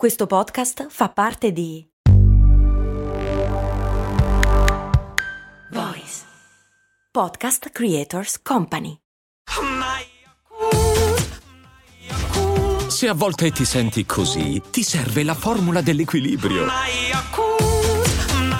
Questo podcast fa parte di Voice Podcast Creators Company. Se a volte ti senti così, ti serve la formula dell'equilibrio.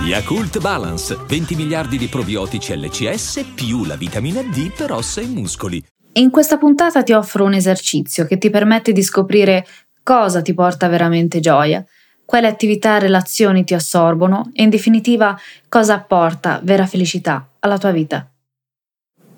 Yakult Balance, 20 miliardi di probiotici LCS più la vitamina D per ossa e muscoli. In questa puntata ti offro un esercizio che ti permette di scoprire cosa ti porta veramente gioia, quali attività e relazioni ti assorbono e in definitiva cosa apporta vera felicità alla tua vita.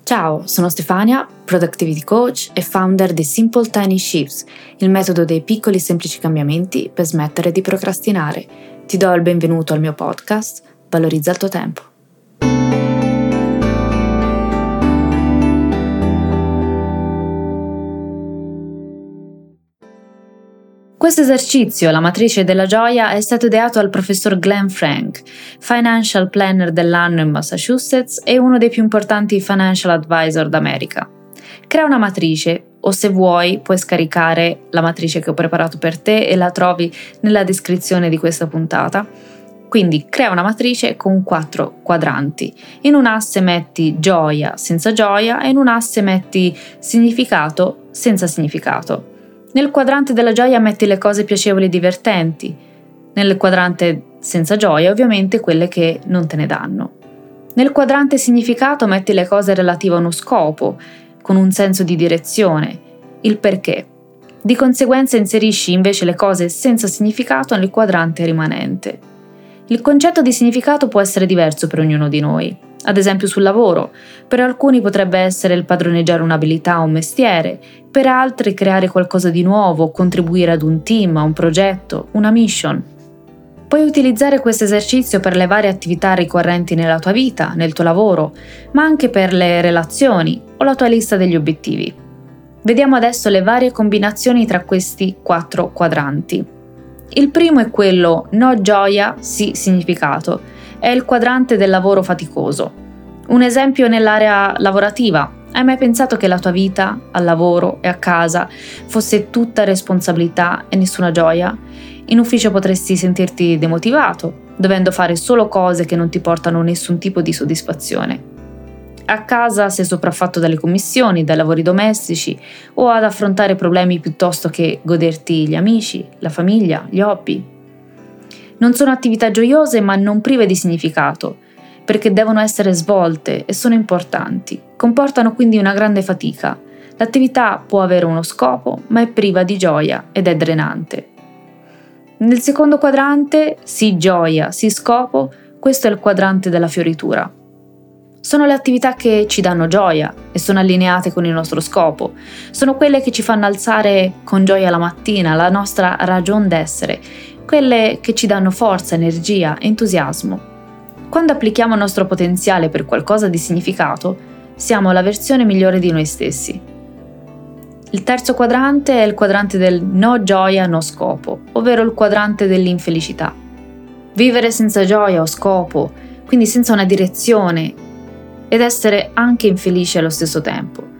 Ciao, sono Stefania, Productivity Coach e founder di Simple Tiny Shifts, il metodo dei piccoli e semplici cambiamenti per smettere di procrastinare. Ti do il benvenuto al mio podcast, Valorizza il tuo tempo. Questo esercizio, la matrice della gioia, è stato ideato dal professor Glenn Frank, financial planner dell'anno in Massachusetts e uno dei più importanti financial advisor d'America. Crea una matrice o se vuoi puoi scaricare la matrice che ho preparato per te e la trovi nella descrizione di questa puntata. Quindi crea una matrice con quattro quadranti. In un asse metti gioia senza gioia e in un asse metti significato senza significato. Nel quadrante della gioia metti le cose piacevoli e divertenti. Nel quadrante senza gioia, ovviamente, quelle che non te ne danno. Nel quadrante significato metti le cose relative a uno scopo, con un senso di direzione, il perché. Di conseguenza inserisci invece le cose senza significato nel quadrante rimanente. Il concetto di significato può essere diverso per ognuno di noi ad esempio sul lavoro. Per alcuni potrebbe essere il padroneggiare un'abilità o un mestiere, per altri creare qualcosa di nuovo, contribuire ad un team, a un progetto, una mission. Puoi utilizzare questo esercizio per le varie attività ricorrenti nella tua vita, nel tuo lavoro, ma anche per le relazioni o la tua lista degli obiettivi. Vediamo adesso le varie combinazioni tra questi quattro quadranti. Il primo è quello no gioia, sì significato è il quadrante del lavoro faticoso. Un esempio nell'area lavorativa. Hai mai pensato che la tua vita, al lavoro e a casa, fosse tutta responsabilità e nessuna gioia? In ufficio potresti sentirti demotivato, dovendo fare solo cose che non ti portano nessun tipo di soddisfazione. A casa sei sopraffatto dalle commissioni, dai lavori domestici o ad affrontare problemi piuttosto che goderti gli amici, la famiglia, gli hobby. Non sono attività gioiose ma non prive di significato, perché devono essere svolte e sono importanti, comportano quindi una grande fatica. L'attività può avere uno scopo, ma è priva di gioia ed è drenante. Nel secondo quadrante, sì gioia, sì scopo, questo è il quadrante della fioritura. Sono le attività che ci danno gioia e sono allineate con il nostro scopo. Sono quelle che ci fanno alzare con gioia la mattina, la nostra ragion d'essere quelle che ci danno forza, energia, entusiasmo. Quando applichiamo il nostro potenziale per qualcosa di significato, siamo la versione migliore di noi stessi. Il terzo quadrante è il quadrante del no gioia, no scopo, ovvero il quadrante dell'infelicità. Vivere senza gioia o scopo, quindi senza una direzione, ed essere anche infelice allo stesso tempo.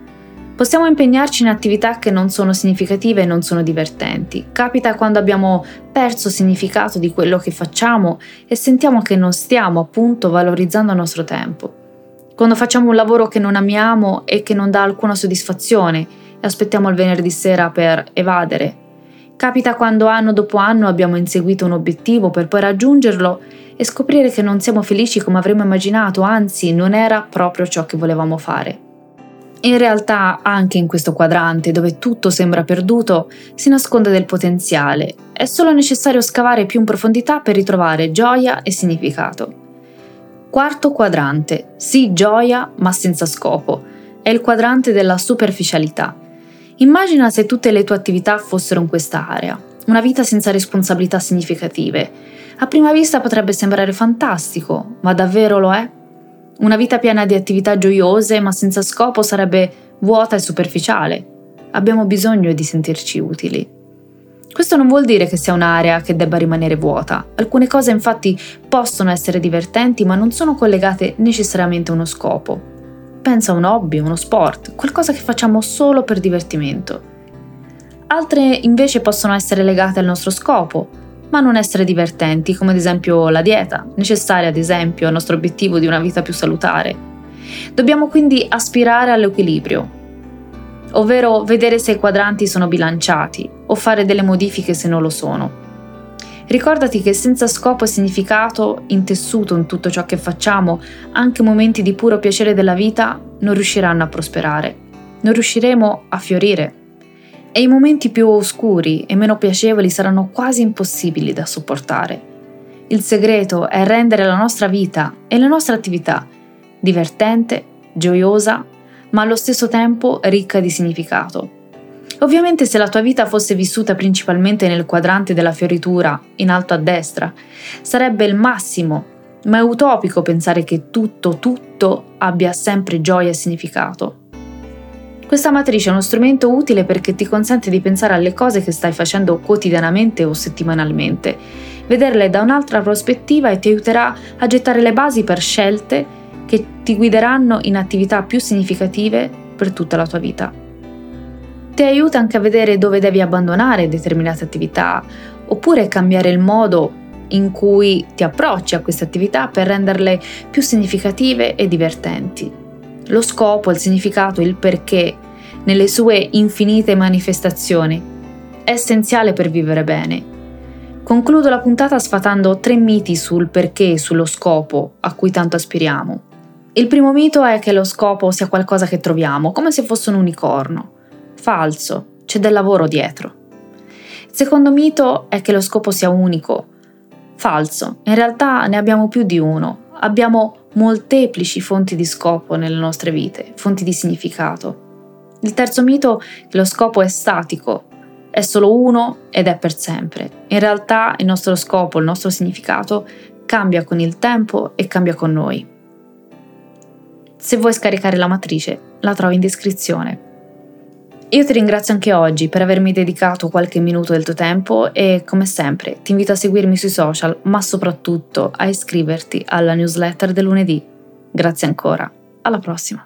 Possiamo impegnarci in attività che non sono significative e non sono divertenti. Capita quando abbiamo perso significato di quello che facciamo e sentiamo che non stiamo appunto valorizzando il nostro tempo. Quando facciamo un lavoro che non amiamo e che non dà alcuna soddisfazione e aspettiamo il venerdì sera per evadere. Capita quando anno dopo anno abbiamo inseguito un obiettivo per poi raggiungerlo e scoprire che non siamo felici come avremmo immaginato, anzi non era proprio ciò che volevamo fare. In realtà anche in questo quadrante, dove tutto sembra perduto, si nasconde del potenziale. È solo necessario scavare più in profondità per ritrovare gioia e significato. Quarto quadrante. Sì, gioia, ma senza scopo. È il quadrante della superficialità. Immagina se tutte le tue attività fossero in questa area. Una vita senza responsabilità significative. A prima vista potrebbe sembrare fantastico, ma davvero lo è? Una vita piena di attività gioiose ma senza scopo sarebbe vuota e superficiale. Abbiamo bisogno di sentirci utili. Questo non vuol dire che sia un'area che debba rimanere vuota. Alcune cose infatti possono essere divertenti ma non sono collegate necessariamente a uno scopo. Pensa a un hobby, uno sport, qualcosa che facciamo solo per divertimento. Altre invece possono essere legate al nostro scopo, ma non essere divertenti, come ad esempio la dieta, necessaria ad esempio al nostro obiettivo di una vita più salutare. Dobbiamo quindi aspirare all'equilibrio, ovvero vedere se i quadranti sono bilanciati o fare delle modifiche se non lo sono. Ricordati che senza scopo e significato intessuto in tutto ciò che facciamo, anche momenti di puro piacere della vita non riusciranno a prosperare, non riusciremo a fiorire e i momenti più oscuri e meno piacevoli saranno quasi impossibili da sopportare. Il segreto è rendere la nostra vita e la nostra attività divertente, gioiosa, ma allo stesso tempo ricca di significato. Ovviamente se la tua vita fosse vissuta principalmente nel quadrante della fioritura, in alto a destra, sarebbe il massimo, ma è utopico pensare che tutto, tutto abbia sempre gioia e significato. Questa matrice è uno strumento utile perché ti consente di pensare alle cose che stai facendo quotidianamente o settimanalmente, vederle da un'altra prospettiva e ti aiuterà a gettare le basi per scelte che ti guideranno in attività più significative per tutta la tua vita ti aiuta anche a vedere dove devi abbandonare determinate attività oppure cambiare il modo in cui ti approcci a queste attività per renderle più significative e divertenti. Lo scopo, il significato, il perché, nelle sue infinite manifestazioni, è essenziale per vivere bene. Concludo la puntata sfatando tre miti sul perché e sullo scopo a cui tanto aspiriamo. Il primo mito è che lo scopo sia qualcosa che troviamo, come se fosse un unicorno. Falso, c'è del lavoro dietro. Il secondo mito è che lo scopo sia unico. Falso, in realtà ne abbiamo più di uno. Abbiamo molteplici fonti di scopo nelle nostre vite, fonti di significato. Il terzo mito è che lo scopo è statico, è solo uno ed è per sempre. In realtà il nostro scopo, il nostro significato cambia con il tempo e cambia con noi. Se vuoi scaricare la matrice, la trovi in descrizione. Io ti ringrazio anche oggi per avermi dedicato qualche minuto del tuo tempo e, come sempre, ti invito a seguirmi sui social, ma soprattutto a iscriverti alla newsletter del lunedì. Grazie ancora. Alla prossima.